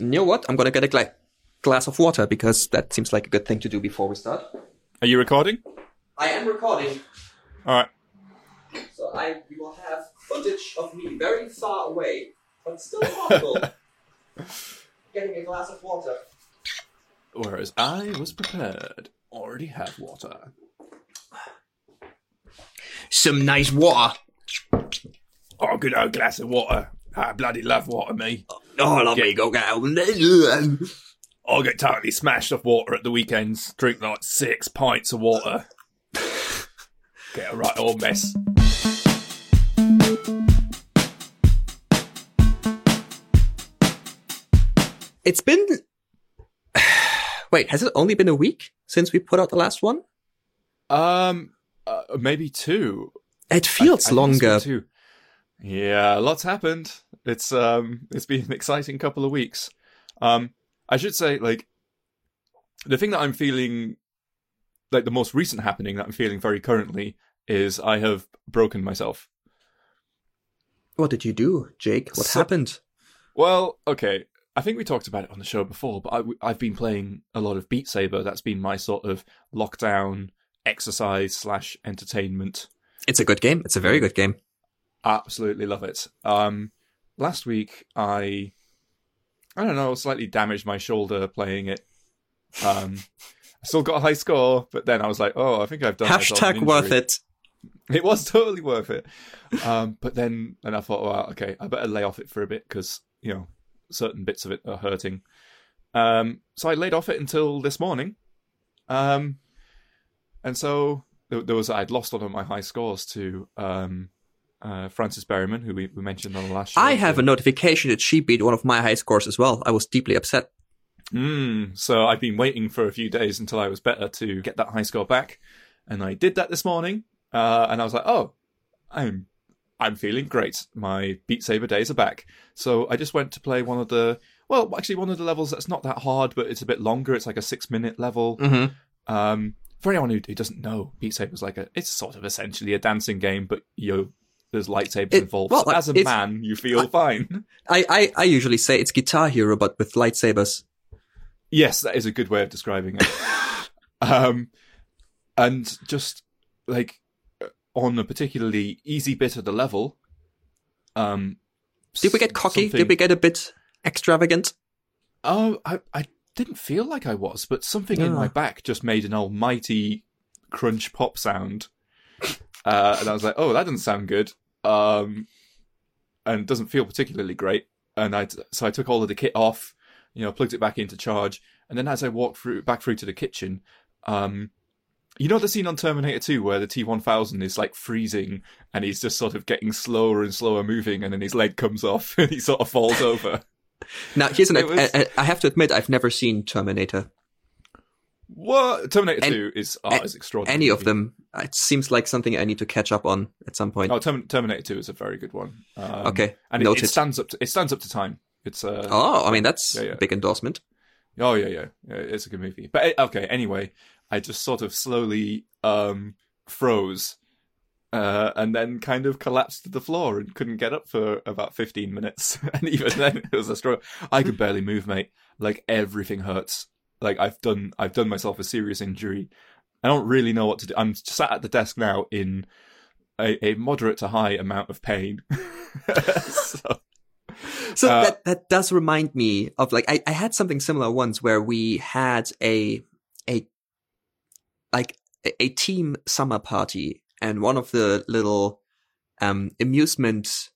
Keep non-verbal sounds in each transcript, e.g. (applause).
You know what? I'm gonna get a gla- glass of water because that seems like a good thing to do before we start. Are you recording? I am recording, All right. so I we will have footage of me very far away, but still possible. (laughs) Getting a glass of water. Whereas I was prepared, already have water. Some nice water. Oh, good old glass of water. I bloody love water, me. Oh, let me go down. I get totally smashed off water at the weekends. Drink like six pints of water. Get a right old mess. It's been. Wait, has it only been a week since we put out the last one? Um, uh, maybe two. It feels I- I longer. Yeah, lots happened. It's um, it's been an exciting couple of weeks. Um, I should say, like, the thing that I'm feeling, like the most recent happening that I'm feeling very currently is I have broken myself. What did you do, Jake? What So- happened? Well, okay. I think we talked about it on the show before, but I, have been playing a lot of Beat Saber. That's been my sort of lockdown exercise slash entertainment. It's a good game. It's a very good game. Absolutely love it. Um, last week I, I don't know, slightly damaged my shoulder playing it. Um, I still got a high score, but then I was like, oh, I think I've done Hashtag worth it. It was (laughs) totally worth it. Um, but then, and I thought, well, okay, I better lay off it for a bit because you know certain bits of it are hurting. Um, so I laid off it until this morning. Um, and so there, there was I'd lost one of my high scores to um, uh, Francis Berryman, who we, we mentioned on the last show. I have a notification that she beat one of my high scores as well. I was deeply upset. Mm, so I've been waiting for a few days until I was better to get that high score back, and I did that this morning. Uh, and I was like, oh, I'm I'm feeling great. My Beat Saber days are back. So I just went to play one of the well, actually one of the levels that's not that hard, but it's a bit longer. It's like a six minute level. Mm-hmm. Um, for anyone who, who doesn't know, Beat Saber is like a it's sort of essentially a dancing game, but you there's lightsabers It- involved. well, so as a man, you feel fine. I, I, I usually say it's Guitar Hero, but with lightsabers. Yes, that is a good way of describing it. (laughs) um, and just like on a particularly easy bit of the level, um, Did we get cocky? something- Did we get a bit extravagant? Oh, I, I didn't feel like I was, but something in Ah. my back just made an almighty crunch pop sound, uh, and I was like, "Oh, that doesn't sound good," um, and doesn't feel particularly great. And I so I took all of the kit off, you know, plugged it back into charge, and then as I walked through back through to the kitchen, um, you know the scene on Terminator 2 where the T1000 is like freezing and he's just sort of getting slower and slower moving, and then his leg comes off (laughs) and he sort of falls over. Now, here's an. Was- I, I- I have to admit, I've never seen Terminator. What Terminator An- 2 is oh, is extraordinary. Any of them. It seems like something I need to catch up on at some point. Oh, Term- Terminator 2 is a very good one. Um, okay, and it, it stands up. To, it stands up to time. It's uh, oh, I mean that's Yeah, yeah. a big endorsement. oh yeah, yeah, yeah. It's a good movie. But eh, okay, anyway, I just sort of slowly um froze, uh, and then kind of collapsed to the floor and couldn't get up for about fifteen minutes. (laughs) and even then, it was a struggle. I could barely move, mate. Like everything hurts. Like I've done, I've done myself a serious injury. I don't really know what to do. I'm sat at the desk now in a, a moderate to high amount of pain. (laughs) so, So Uh, that that does remind me of like I, I had something similar once where we had a a like a, team summer party and one of the little um amusement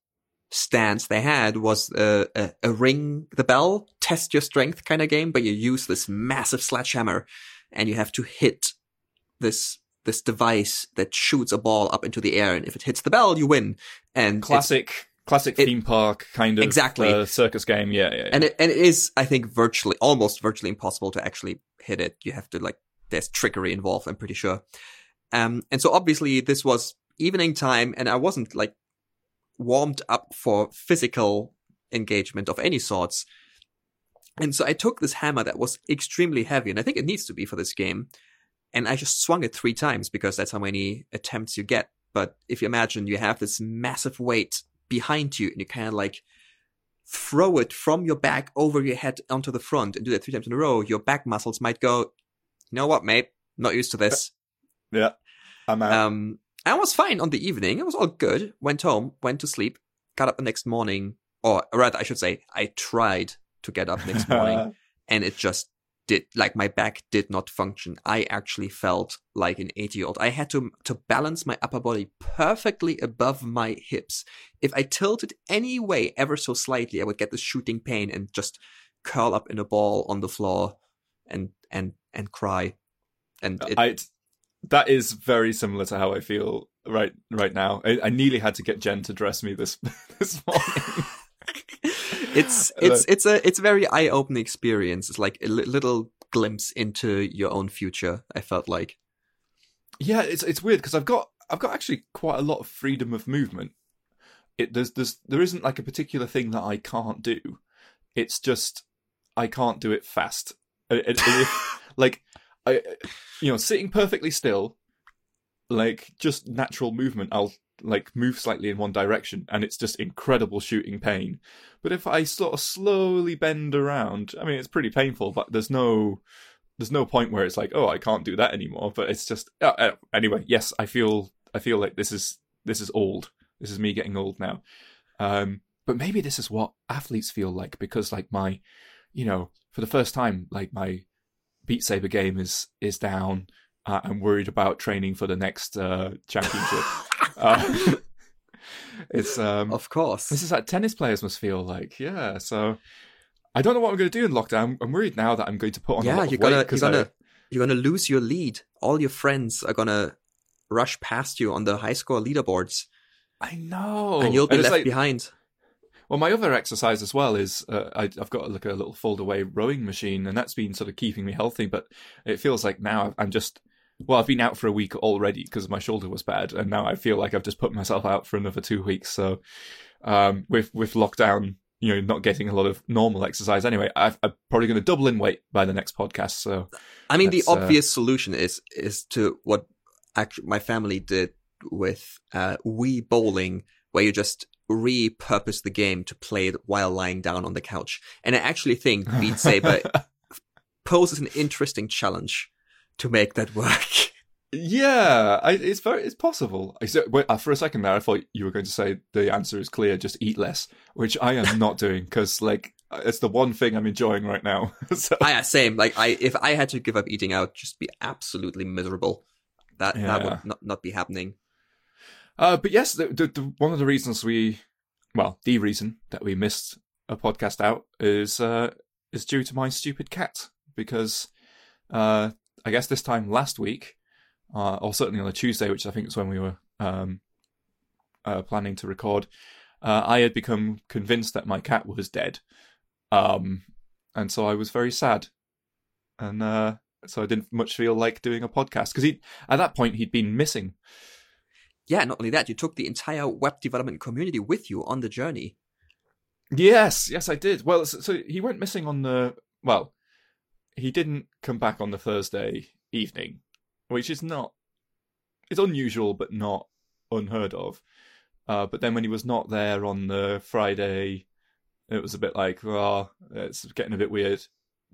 stands they had was a, a, a ring the bell test your strength kind of game but you use this massive sledgehammer and you have to hit this this device that shoots a ball up into the air and if it hits the bell you win. And classic classic it- theme park kind of Exactly. uh, circus game. Yeah yeah, yeah. and it, and it is i think virtually almost virtually impossible to actually hit it. You have to like there's trickery involved i'm pretty sure. Um and so obviously this was evening time and i wasn't like warmed up for physical engagement of any sorts and so i took this hammer that was extremely heavy and i think it needs to be for this game and i just swung it three times because that's how many attempts you get but if you imagine you have this massive weight behind you and you kind of like throw it from your back over your head onto the front and do that three times in a row, your back muscles might go, you know what, mate? Not used to this. (laughs) Yeah, I'm out. Um, I was fine on the evening. It was all good. Went home, went to sleep, got up the next morning, or rather, I should say, I tried to get up next morning, (laughs) and it just did like my back did not function. I actually felt like an 80 year old. I had to to balance my upper body perfectly above my hips. If I tilted any way ever so slightly, I would get this shooting pain and just curl up in a ball on the floor and and and cry. And it, I, that is very similar to how I feel right right now. I, I nearly had to get Jen to dress me this (laughs) this morning. It's (laughs) it's it's a it's a very eye opening experience. It's like a li- little glimpse into your own future. I felt like. Yeah, it's it's weird because I've got I've got actually quite a lot of freedom of movement. It there's there's there isn't like a particular thing that I can't do. It's just I can't do it fast. And- and if- like I, you know, sitting perfectly still, like just natural movement. I'll like move slightly in one direction, and it's just incredible shooting pain. But if I sort of slowly bend around, I mean, it's pretty painful. But there's no there's no point where it's like, oh, I can't do that anymore. But it's just uh, uh, anyway. Yes, I feel I feel like this is this is old. This is me getting old now. Um, but maybe this is what athletes feel like because like my, you know, for the first time, like my Beat Saber game is is down. Uh, I'm worried about training for the next uh, (laughs) championship. Uh, (laughs) it's um, Of course. this is like tennis players must feel like, yeah. So I don't know what I'm going to do in lockdown. I'm worried now that I'm going to put on a yeah, lot you're gonna you're 'cause I- gonna you're gonna lose your lead. All your friends are gonna rush past you on the high score leaderboards, I know, and you'll be it's left like- behind. Well, my other exercise as well is uh, I, I've got like a little fold away rowing machine, and that's been sort of keeping me healthy. But it feels like now I'm just well, I've been out for a week already because my shoulder was bad, and now I feel like I've just put myself out for another two weeks. So um, with with lockdown, you know, not getting a lot of normal exercise anyway, I've, I'm probably going to double in weight by the next podcast. So I mean, the uh, obvious solution is is to what actually my family did with uh, Wii bowling, where you just repurpose the game to play it while lying down on the couch. And I actually think Beat Saber (laughs) poses an interesting challenge to make that work. (laughs) Yeah, I, it's very it's possible. I wait, uh, for a second there, I thought you were going to say the answer is clear: just eat less, which I am not doing because like it's the one thing I'm enjoying right now. (laughs) so, I yeah, same. Like I, if I had to give up eating out, just be absolutely miserable. That that would not, not be happening. uh, but yes, the, the, the, one of the reasons we, well, the reason that we missed a podcast out is uh, is due to my stupid cat because uh, I guess this time last week, uh, or certainly on a Tuesday, which I think is when we were um, uh, planning to record, uh, I had become convinced that my cat was dead, um, and so I was very sad, and uh, so I didn't much feel like doing a podcast because he at that point he'd been missing. Yeah, not only that, you took the entire web development community with you on the journey. Yes, yes, I did. Well, so, so he went missing on the well, he didn't come back on the Thursday evening, which is not it's unusual but not unheard of. Uh, but then when he was not there on the Friday, it was a bit like, oh, it's getting a bit weird.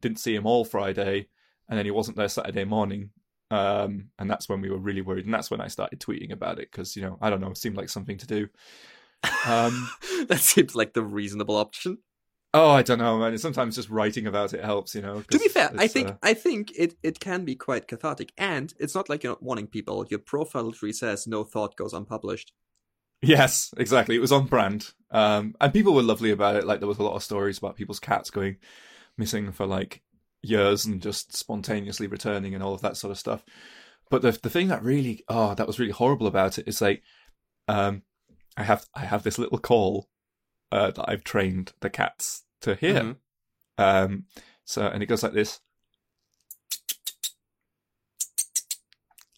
Didn't see him all Friday, and then he wasn't there Saturday morning. Um, and that's when we were really worried, and that's when I started tweeting about it because you know I don't know, it seemed like something to do. Um, (laughs) that seems like the reasonable option. Oh, I don't know, man. Sometimes just writing about it helps, you know. To be fair, I think uh, I think it, it can be quite cathartic, and it's not like you're not warning people. Your profile tree says no thought goes unpublished. yes, exactly. It was on brand, um, and people were lovely about it. Like there was a lot of stories about people's cats going missing for like years and just spontaneously returning and all of that sort of stuff. But the the thing that really, oh, that was really horrible about it is like, um, I have I have this little call uh, that I've trained the cats to hear. Mhm. Um, so, and it goes like this,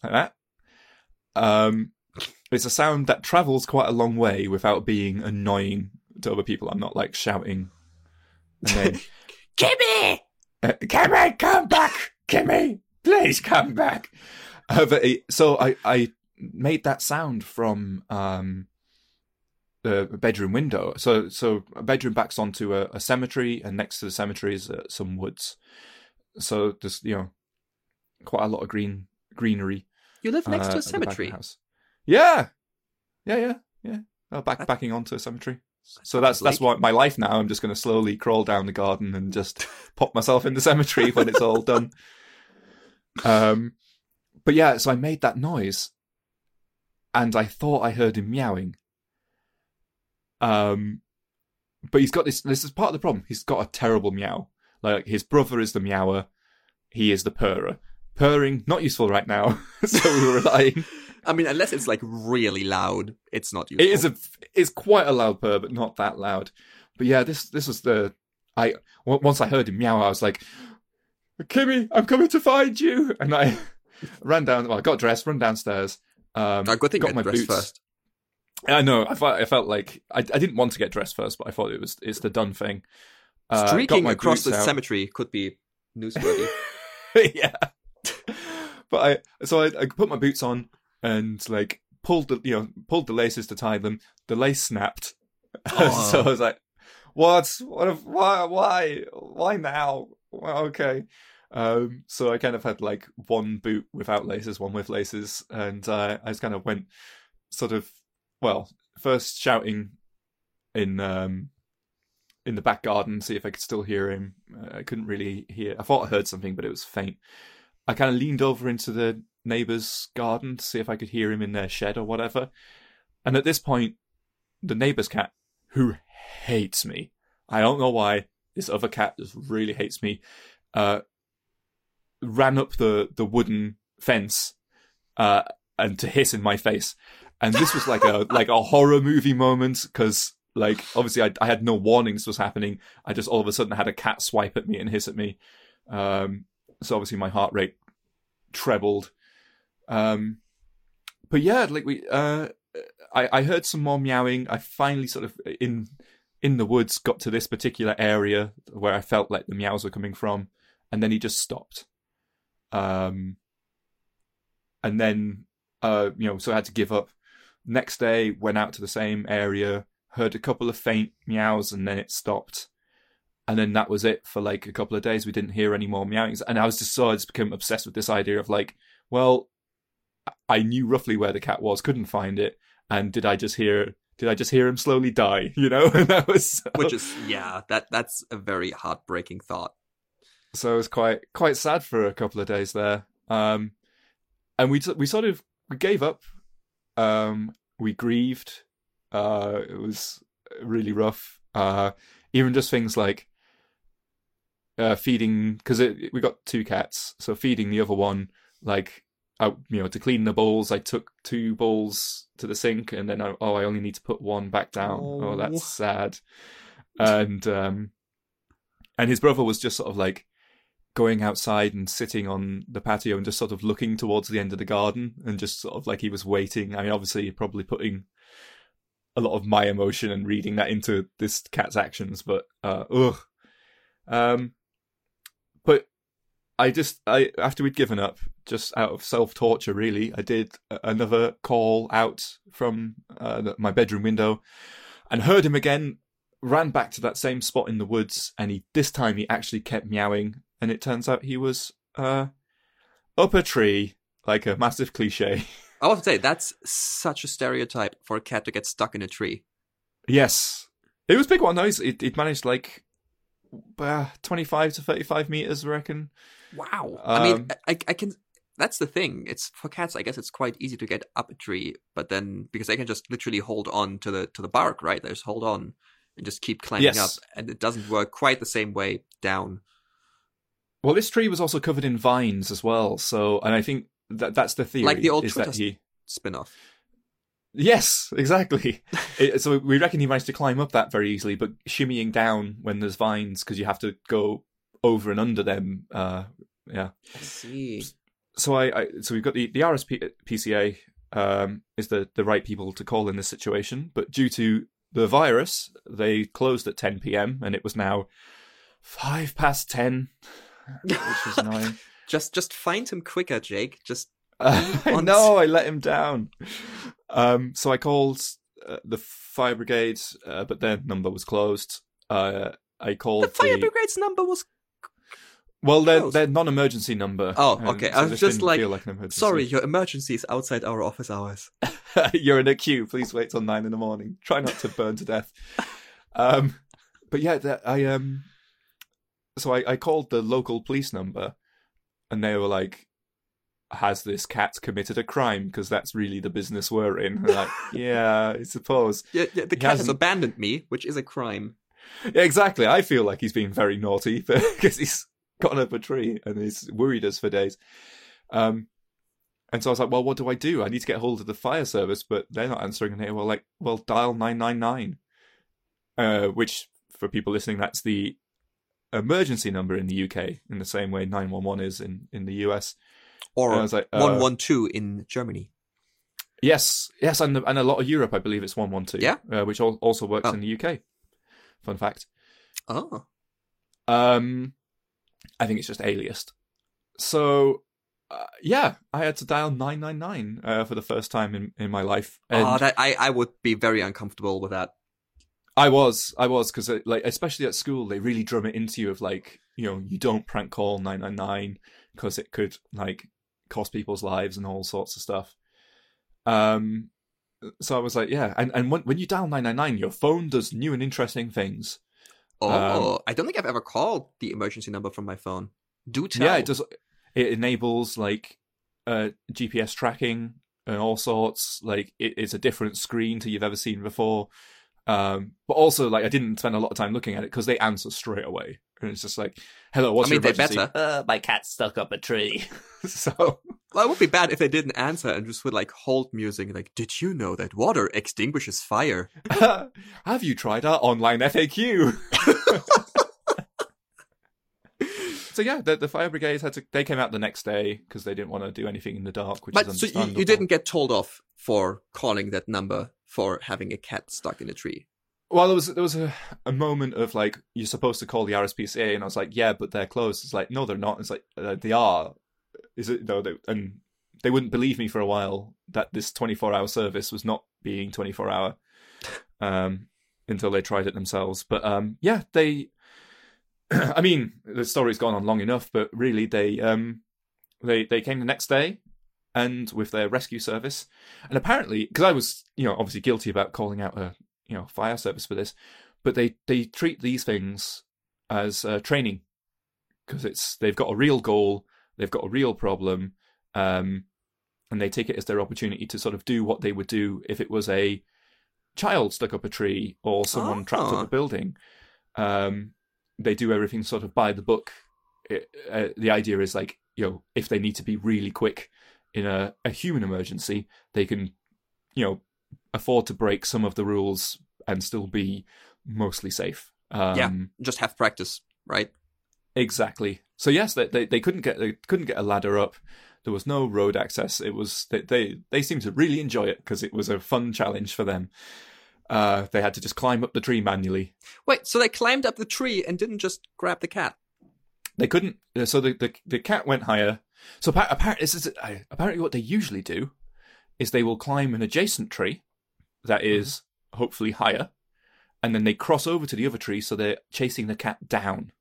like that. Um, it's a sound that travels quite a long way without being annoying to other people. I'm not like shouting. (laughs) Then, Kimmy! uh, Kimmy, come back! Kimmy, please come back! Uh, it, so I, I made that sound from um, the bedroom window. So so a bedroom backs onto a, a cemetery, and next to the cemetery is uh, some woods. So there's you know quite a lot of green greenery. You live next uh, to a at the back of the cemetery. Yeah, yeah, yeah, yeah. Uh, back backing onto a cemetery. So that's that's why my life now. I'm just going to slowly crawl down the garden and just (laughs) pop myself in the cemetery when it's all done. Um, but yeah, so I made that noise, and I thought I heard him meowing. Um, but he's got this. This is part of the problem. He's got a terrible meow. Like his brother is the meower, he is the purrer. Purring not useful right now, (laughs) so we were relying. I mean, unless it's like really loud, it's not useful. It is a it's quite a loud purr, but not that loud. But yeah, this this was the I w- once I heard him meow, I was like, Kimmy, I'm coming to find you, and I (laughs) ran down. Well, I got dressed, run downstairs. Um, I thing got my got boots. first. I know. I felt I felt like I, I didn't want to get dressed first, but I thought it was it's the done thing. Uh, got Streaking my across the out. cemetery could be newsworthy. (laughs) yeah. But I so I, I put my boots on and like pulled the you know pulled the laces to tie them. The lace snapped, (laughs) Oh. so I was like, "What? What? If, why? Why? Why now? Well, okay." Um, so I kind of had like one boot without laces, one with laces, and uh, I just kind of went sort of well first shouting in um in the back garden, to see if I could still hear him. Uh, I couldn't really hear. I thought I heard something, but it was faint. I kind of leaned over into the neighbour's garden to see if I could hear him in their shed or whatever. And at this point, the neighbour's cat, who hates me, I don't know why, this other cat just really hates me, uh, ran up the, the wooden fence, uh, and to hiss in my face. And this was like a, (laughs) like a horror movie moment, because like, obviously I, I had no warning this was happening. I just all of a sudden had a cat swipe at me and hiss at me. Um, so obviously my heart rate trebled. Um, but yeah, like we, uh, I, I heard some more meowing. I finally sort of in in the woods got to this particular area where I felt like the meows were coming from, and then he just stopped. Um, and then uh, you know, so I had to give up. Next day, went out to the same area, heard a couple of faint meows, and then it stopped and then that was it for like a couple of days. We didn't hear any more meowings, and I was just so I just became obsessed with this idea of like, well, I knew roughly where the cat was, couldn't find it, and did I just hear? Did I just hear him slowly die? (laughs) You know, (laughs) and that was Which is yeah, that that's a very heartbreaking thought. so it was quite quite sad for a couple of days there. Um, and we we sort of we gave up. Um, we grieved. Uh, it was really rough. Uh, even just things like uh, feeding because we got two cats, so feeding the other one like I, you know to clean the bowls. I took two bowls to the sink, and then I, oh, I only need to put one back down. Oh, Oh. that's sad. And um, and his brother was just sort of like going outside and sitting on the patio and just sort of looking towards the end of the garden and just sort of like he was waiting. I mean, obviously, probably putting a lot of my emotion and reading that into this cat's actions, but uh, ugh. Um, but I just I after we'd given up, just out of self torture, really, I did another call out from uh, my bedroom window and heard him again. Ran back to that same spot in the woods, and he this time he actually kept meowing, and it turns out he was uh up a tree, like a massive cliche. (laughs) I want to say that's such a stereotype for a cat to get stuck in a tree. Yes, it was a big one though. It, it managed like uh, twenty-five to thirty-five meters, I reckon. Wow. I mean, Um, I, I can. That's the thing. It's for cats. I guess it's quite easy to get up a tree, but then because they can just literally hold on to the to the bark, right? They just hold on and just keep climbing Yes. up, and it doesn't work quite the same way down. Well, this tree was also covered in vines as well. So, and I think that that's the theory. Like the old is that Twitter he. Spin-off. Yes, exactly. (laughs) it, so we reckon he managed to climb up that very easily, but shimmying down when there's vines because you have to go over and under them. Uh, yeah. I see. so I, I so we've got the the RSPCA um, is the the right people to call in this situation, but due to the virus, they closed at 10 p.m. and it was now five past ten, which was annoying. (laughs) Just just find him quicker, Jake. Just Uh, (laughs) I know I let him down. Um, so I called uh, the fire brigade, uh, but their number was closed. Uh, I called The fire brigade's number was. well, their closed. their non-emergency number. Oh, okay. so I was just like, like. Sorry, your emergency is outside our office hours. (laughs) you're in a queue. Please wait till nine in the morning. Try not to burn to death. Um, but yeah, I um, so I, I called the local police number, and they were like, "Has this cat committed a crime? Because that's really the business we're in." And like, (laughs) yeah, I suppose. Yeah, yeah the He cat has hasn't- abandoned me, which is a crime. Yeah, exactly. I feel like he's being very naughty (laughs) because he's gotten up a tree and he's worried us for days. Um, and so I was like, well, what do I do? I need to get hold of the fire service, but they're not answering. And they were like, well, dial 999, uh, which for people listening, that's the emergency number in the UK in the same way 911 is in, in the US. Or And I was like, uh, 112 in Germany. Yes, yes, and and a lot of Europe, I believe it's 112. Yeah? uh, which al- also works Oh. in the UK. Fun fact. Oh. Um, I think it's just aliased. So, uh, yeah, I had to dial nine nine nine uh, for the first time in, in my life, and oh, that I, I would be very uncomfortable with that. I was, I was, because like especially at school, they really drum it into you of like, you know, you don't prank call nine nine nine because it could like cost people's lives and all sorts of stuff. Um, so I was like, yeah, and and when when you dial nine nine nine, your phone does new and interesting things. Oh, Um, I don't think I've ever called the emergency number from my phone. Do tell. Yeah, it does. It enables like uh, GPS tracking and all sorts. Like it, it's a different screen to you've ever seen before. Um, but also, like I didn't spend a lot of time looking at it because they answer straight away, and it's just like, "Hello, what's I mean, your they emergency?" better. (laughs) Uh, my cat stuck up a tree. (laughs) so Well, it would be bad if they didn't answer and just would like hold music. Like, did you know that water extinguishes fire? (laughs) have you tried our online FAQ? so yeah, the, the fire brigade had to. They came out the next day because they didn't want to do anything in the dark. Which But is so you, you didn't get told off for calling that number for having a cat stuck in a tree. Well, there was there was a, a moment of like you're supposed to call the RSPCA, and I was like, yeah, but they're closed. It's like no, they're not. It's like uh, they are. Is it no? They, and they wouldn't believe me for a while that this 24 hour service was not being 24 hour, um, until they tried it themselves. But um, yeah, they. (clears throat) I mean, the story's gone on long enough, but really, they um, they they came the next day, and with their rescue service, and apparently, because I was you know obviously guilty about calling out a you know fire service for this, but they they treat these things as uh, training because it's they've got a real goal, they've got a real problem, um, and they take it as their opportunity to sort of do what they would do if it was a child stuck up a tree or someone trapped Ah. up a building. Um, they do everything sort of by the book. It, uh, the idea is like you know if they need to be really quick in a, a human emergency, they can you know afford to break some of the rules and still be mostly safe. Um, Yeah. Just have practice, right? exactly. So yes, they, they they couldn't get they couldn't get a ladder up. There was no road access. It was they they, they seemed to really enjoy it because it was a fun challenge for them. Uh, they had to just climb up the tree manually. Wait, so they climbed up the tree and didn't just grab the cat? They couldn't. uh, So the the, the cat went higher. So apparently, this is apparently what they usually do is they will climb an adjacent tree that is hopefully higher, and then they cross over to the other tree, so they're chasing the cat down.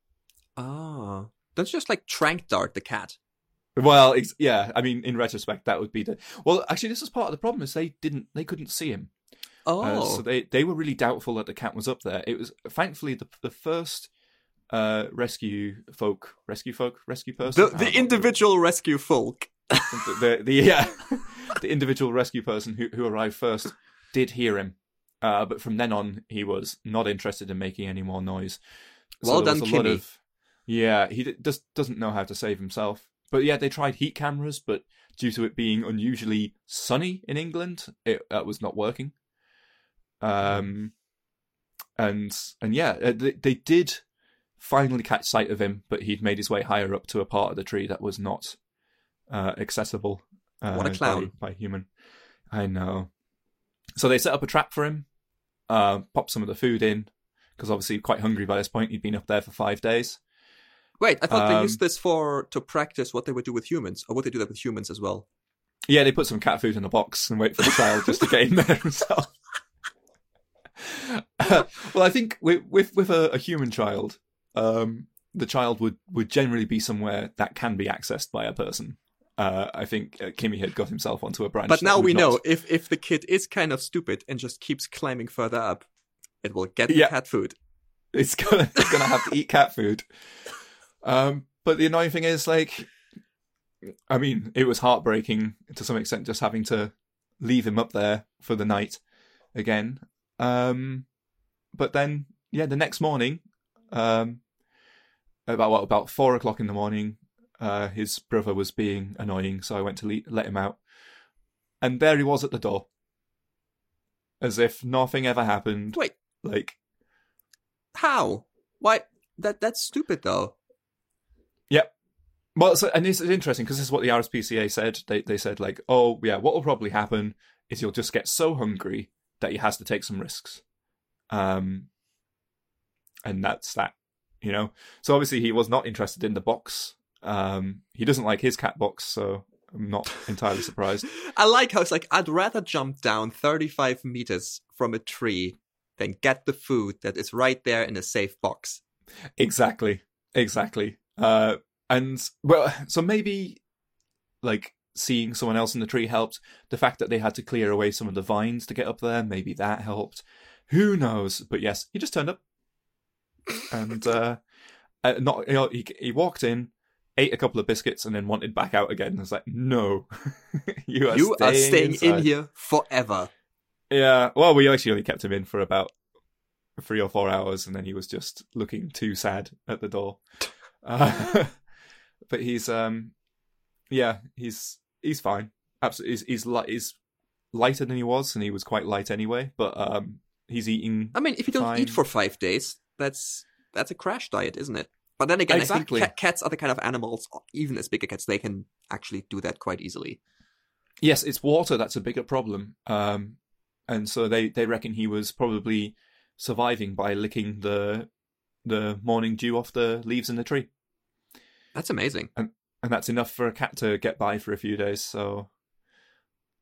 Oh. Don't just like trank dart the cat. Well, ex- yeah. I mean, in retrospect, that would be the. Well, actually, this is part of the problem is they didn't, they couldn't see him. Oh. Uh, so they they were really doubtful that the cat was up there. It was thankfully the the first uh rescue folk, rescue folk, rescue person. the the individual rescue folk. the, the, the yeah (laughs) the individual rescue person who who arrived first did hear him. Uh, but from then on, he was not interested in making any more noise. Well there was done, Kimmy. of- yeah, he d- just doesn't know how to save himself. But yeah, they tried heat cameras, but due to it being unusually sunny in England, it that was not working. Um, and and yeah, uh, they, they did finally catch sight of him, but he'd made his way higher up to a part of the tree that was not uh, accessible. Uh, What a clown. by, by human. I know. So they set up a trap for him, uh, popped some of the food in, because obviously quite hungry by this point. He'd been up there for five days. Wait, I thought they Um, used this for to practice what they would do with humans, or would they do that with humans as well? Yeah, they put some cat food in a box and wait for the child just to get in there himself. (laughs) (laughs) well, I think with with, with a, a human child, um, the child would would generally be somewhere that can be accessed by a person. Uh, I think uh, Kimmy had got himself onto a branch. But now we not- know if if the kid is kind of stupid and just keeps climbing further up, it will get Yeah. cat food. it's (laughs) gonna it's gonna have to eat cat food. Um, but the annoying thing is, like, I mean, it was heartbreaking to some extent just having to leave him up there for the night again. Um, but then, yeah, the next morning, um, about what about four o'clock in the morning, uh, his brother was being annoying, so I went to le- let him out, and there he was at the door, as if nothing ever happened. Wait, Like, how? Why? That that's stupid though. Yep. Well, so, and it's interesting because this is what the RSPCA said. They they said like, oh yeah, what will probably happen is you'll just get so hungry that he has to take some risks, um, and that's that, you know. So obviously he was not interested in the box. Um, he doesn't like his cat box, so I'm not entirely surprised. (laughs) I like how it's like I'd rather jump down 35 meters from a tree than get the food that is right there in a safe box. Exactly, exactly. Uh, and well, so maybe like seeing someone else in the tree helped. The fact that they had to clear away some of the vines to get up there, maybe that helped. Who knows? But yes, he just turned up, and uh, uh not you know, he he walked in, ate a couple of biscuits, and then wanted back out again. I was like, no, (laughs) you are you staying are staying in here forever. Yeah, well, we actually only kept him in for about three or four hours, and then he was just looking too sad at the door. (laughs) Uh, (laughs) but he's, um, yeah, he's he's fine. Absolutely, he's he's, li- he's lighter than he was, and he was quite light anyway. But um, he's eating. I mean, if you don't Fine. eat for five days, that's that's a crash diet, isn't it? But then again, Exactly. I think cats are the kind of animals, even as bigger cats, they can actually do that quite easily. Yes, it's water that's a bigger problem. Um, and so they they reckon he was probably surviving by licking the the morning dew off the leaves in the tree. That's amazing. And and that's enough for a cat to get by for a few days. So,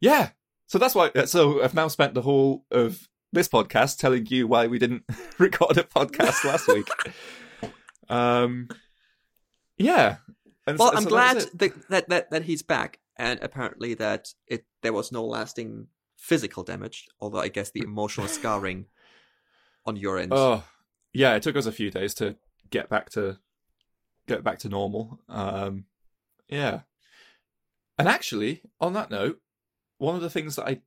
yeah. So that's why. So I've now spent the whole of this podcast telling you why we didn't (laughs) record a podcast last week. Um, yeah. And Well, so- I'm so glad that, that that that he's back, and apparently that it there was no lasting physical damage. Although I guess the emotional scarring on your end. Oh, yeah. It took us a few days to get back to get back to normal. Um, yeah. And actually, on that note, one of the things that I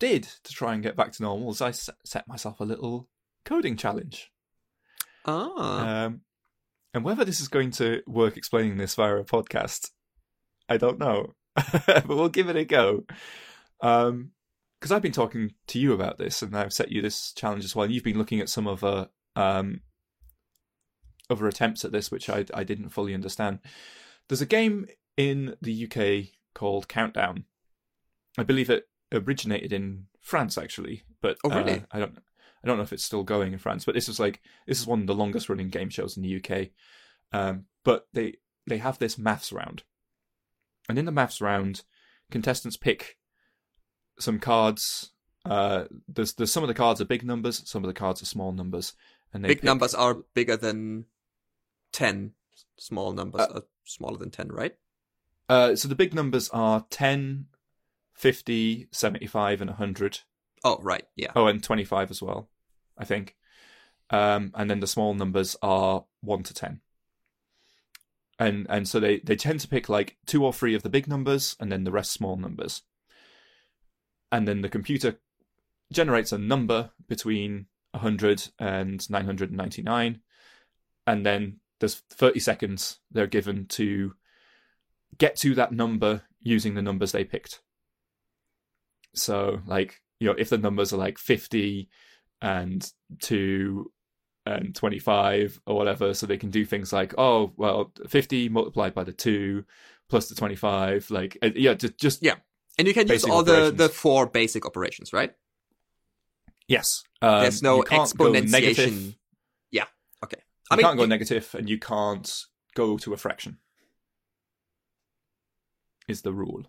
did to try and get back to normal is I set myself a little coding challenge. ah, Um, and whether this is going to work explaining this via a podcast, I don't know. (laughs) but we'll give it a go. Um, because I've been talking to you about this, and I've set you this challenge as well. And you've been looking at some other um, other attempts at this, which I I didn't fully understand. There's a game in the UK called Countdown. I believe it originated in France, actually, but Oh, really? uh, I don't I don't know if it's still going in France. But this is like this is one of the longest running game shows in the UK. Um, but they they have this maths round, and in the maths round, contestants pick some cards. Uh, there's there's some of the cards are big numbers, some of the cards are small numbers, and they big pick- numbers are bigger than ten. Small numbers Uh, are smaller than ten, right? Uh, so the big numbers are 10, 50, 75, and 100. Oh, right. Yeah. Oh, and 25 as well, I think. Um, and then the small numbers are 1 to 10. And and so they, they tend to pick like two or three of the big numbers and then the rest small numbers. And then the computer generates a number between 100 and 999. And then there's 30 seconds they're given to get to that number using the numbers they picked. So, like, you know, if the numbers are like 50 and 2 and 25 or whatever, so they can do things like, oh, well, 50 multiplied by the 2 plus the 25, like, uh, yeah, just, just Yeah. And you can use all the, operations. the four basic operations, right? yes. Um, There's no you exponentiation. Yeah. Okay. You I mean, can't go you- negative and you can't go to a fraction. Is the rule.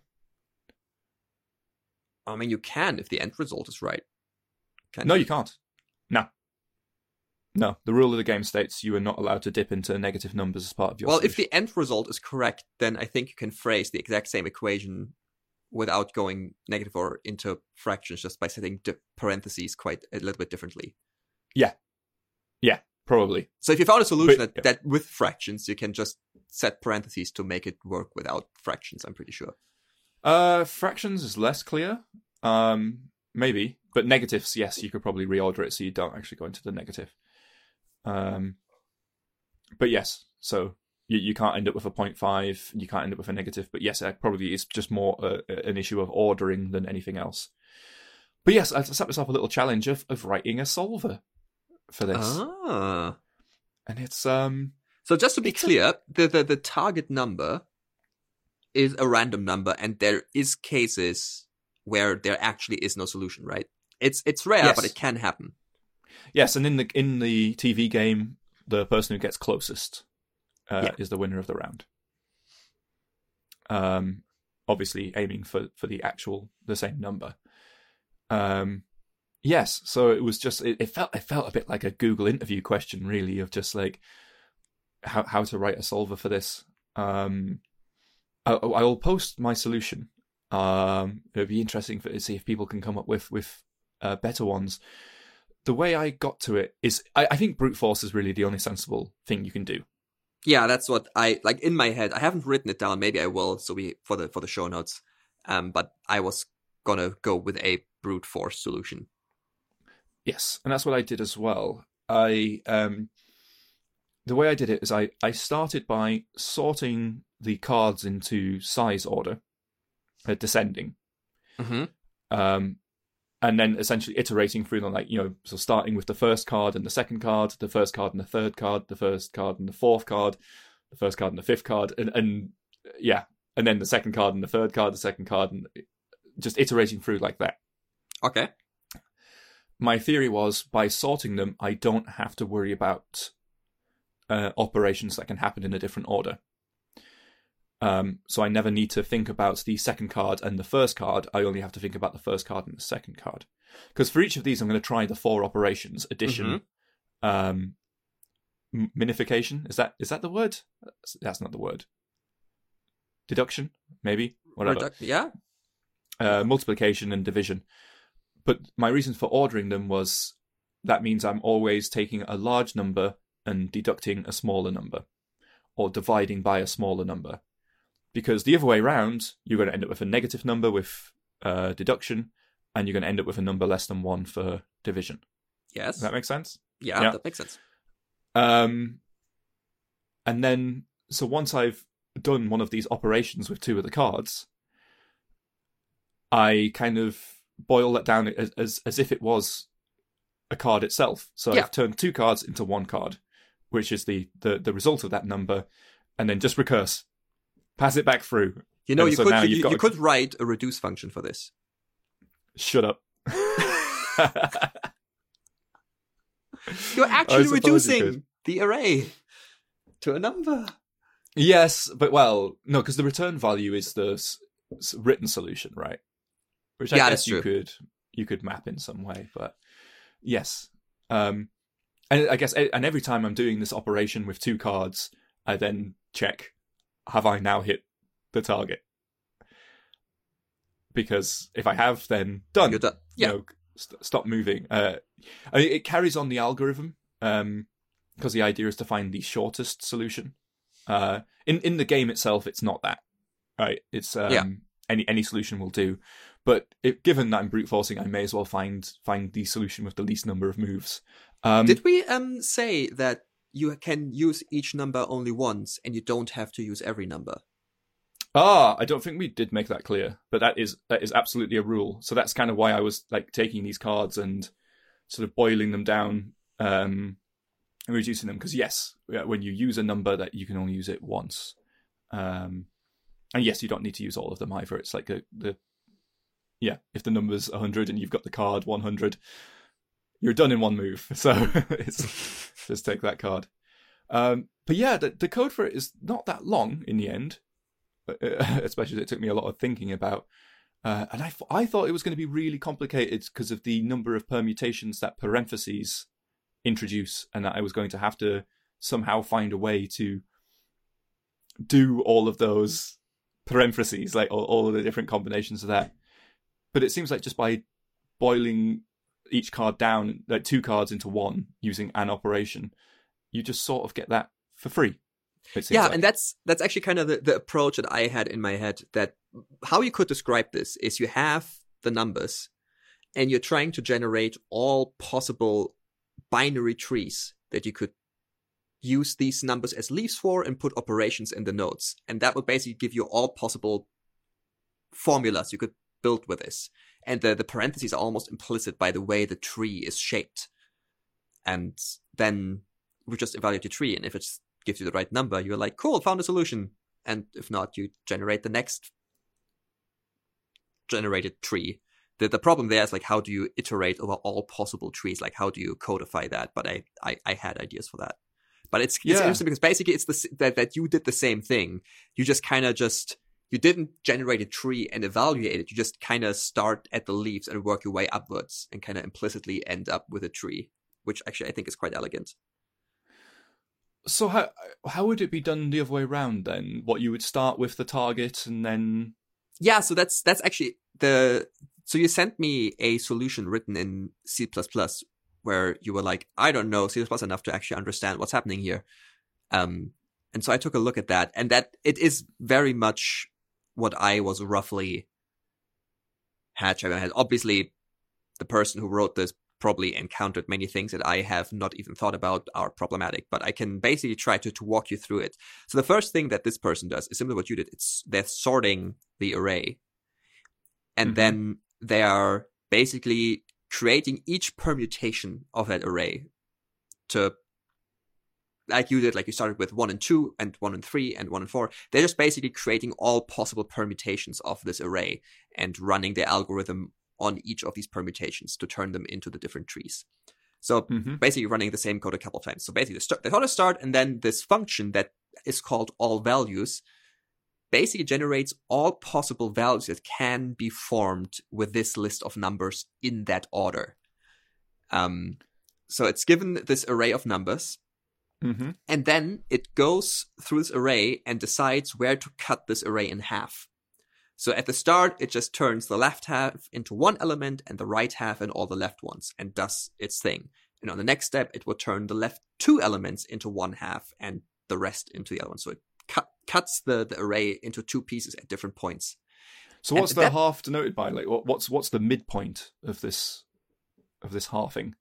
I mean, you can if the end result is right. Can No, you can't. No. No, the rule of the game states you are not allowed to dip into negative numbers as part of your. Well, solution. if the end result is correct, then I think you can phrase the exact same equation without going negative or into fractions just by setting the parentheses quite a little bit differently. Yeah. Yeah, probably So if you found a solution But- that, that with fractions, you can just set parentheses to make it work without fractions, I'm pretty sure. Uh, fractions is less clear. Um, maybe, but negatives, yes, you could probably reorder it so you don't actually go into the negative. Um, but yes, so you, you can't end up with a 0.5, you can't end up with a negative. But yes, it probably is just more uh, an issue of ordering than anything else. But yes, I set myself a little challenge of, of writing a solver for this, Ah. and it's um So just to be It's a- clear, the, the, the target number is a random number, and there is cases where there actually is no solution, right? It's it's rare, Yes. but it can happen. Yes, and in the in the TV game, the person who gets closest uh, Yeah. is the winner of the round. Um, obviously aiming for for the actual the same number. Um, yes, so it was just it, it felt it felt a bit like a Google interview question, really, of just like how how to write a solver for this. Um, I, I will post my solution. Um, it'd be interesting for, to see if people can come up with with uh, better ones the way I got to it is I, I think brute force is really the only sensible thing you can do. Yeah, that's what I like in my head. I haven't written it down. Maybe I will. So we for the for the show notes. Um, but I was gonna go with a brute force solution. Yes, and that's what I did as well. I um the way I did it is I I started by sorting the cards into size order, uh, descending. Mm-hmm. Um and then essentially iterating through them like you know so starting with the first card and the second card the first card and the third card the first card and the fourth card the first card and the fifth card and and yeah and then the second card and the third card the second card and just iterating through like that Okay. my theory was by sorting them, I don't have to worry about uh, operations that can happen in a different order. Um, so I never need to think about the second card and the first card. I only have to think about the first card and the second card. Because for each of these, I'm going to try the four operations: addition, um, minification. Is that is that the word? That's, not the word. Deduction, maybe whatever yeah. uh, multiplication and division. But my reason for ordering them was that means I'm always taking a large number and deducting a smaller number, or dividing by a smaller number. Because the other way around, you're going to end up with a negative number with uh, deduction, and you're going to end up with a number less than one for division. Yes. Does that makes sense? yeah, yeah. that makes sense. Um, and then, so once I've done one of these operations with two of the cards, I kind of boil that down as as, as if it was a card itself. So Yeah. I've turned two cards into one card, which is the, the, the result of that number, and then just recurse, pass it back through. You know, And you so could you, could write a reduce function for this. Shut up. (laughs) You're actually suppose you reducing the array to a number. Yes, but well, no, because the return value is the s- s- written solution, right? Which I Yeah, guess you could you could map in some way, but yes. Um, and I guess and every time I'm doing this operation with two cards, I then check: have I now hit the target? Because if I have, then done You're done. you Yeah. know, st- stop moving. Uh, I mean, it carries on the algorithm um, because the idea is to find the shortest solution. Uh, in in the game itself, it's not that right. It's um, Yeah. any any solution will do. But it, given that I'm brute forcing, I may as well find find the solution with the least number of moves. Um, Did we um say that you can use each number only once and you don't have to use every number? Ah, I don't think we did make that clear, but that is that is absolutely a rule. So that's kind of why I was like taking these cards and sort of boiling them down um, and reducing them. Because yes, when you use a number, that you can only use it once, um, and yes, you don't need to use all of them either. It's like a, the yeah, if the number's hundred and you've got the card one hundred, you're done in one move. (laughs) So just take that card. Um, but yeah, the, the code for it is not that long in the end (laughs) especially as it took me a lot of thinking about. Uh, and I, I thought it was going to be really complicated because of the number of permutations that parentheses introduce, and that I was going to have to somehow find a way to do all of those parentheses, like all, all of the different combinations of that. But it seems like just by boiling each card down, like two cards into one using an operation, you just sort of get that for free. Yeah, like. and that's that's actually kind of the, the approach that I had in my head. That how you could describe this is you have the numbers, and you're trying to generate all possible binary trees that you could use these numbers as leaves for and put operations in the nodes. And that would basically give you all possible formulas you could build with this. And the, the parentheses are almost implicit by the way the tree is shaped. And then we just evaluate your tree. And if it gives you the right number, you're like, cool, found a solution. And if not, you generate the next generated tree. The, the problem there is like, how do you iterate over all possible trees? Like, how do you codify that? But I, I, I had ideas for that. But it's, it's Yeah. interesting because basically it's the, that, that you did the same thing. You just kind of just, you didn't generate a tree and evaluate it. You just kind of start at the leaves and work your way upwards and kind of implicitly end up with a tree, which actually I think is quite elegant. So how how would it be done the other way around then? What you would start with the target and then Yeah, so that's that's actually the so you sent me a solution written in C++ where you were like, I don't know C++ enough to actually understand what's happening here. Um, and so I took a look at that, and that it is very much what I was roughly had in my head. Obviously, the person who wrote this probably encountered many things that I have not even thought about are problematic, but I can basically try to, to walk you through it. So the first thing that this person does is similar to what you did. It's they're sorting the array. And Mhm. then they are basically creating each permutation of that array to like you did, like you started with one and two and one and three and one and four. They're just basically creating all possible permutations of this array and running the algorithm on each of these permutations to turn them into the different trees. So Mhm. basically running the same code a couple of times. So basically they start, thought start and then this function that is called all values basically generates all possible values that can be formed with this list of numbers in that order. Um, so it's given this array of numbers Mhm. and then it goes through this array and decides where to cut this array in half. So at the start, it just turns the left half into one element and the right half and all the left ones and does its thing. And on the next step, it will turn the left two elements into one half and the rest into the other one. So it cut, cuts the, the array into two pieces at different points. So what's the that- half denoted by? Like what's what's the midpoint of this of this halving?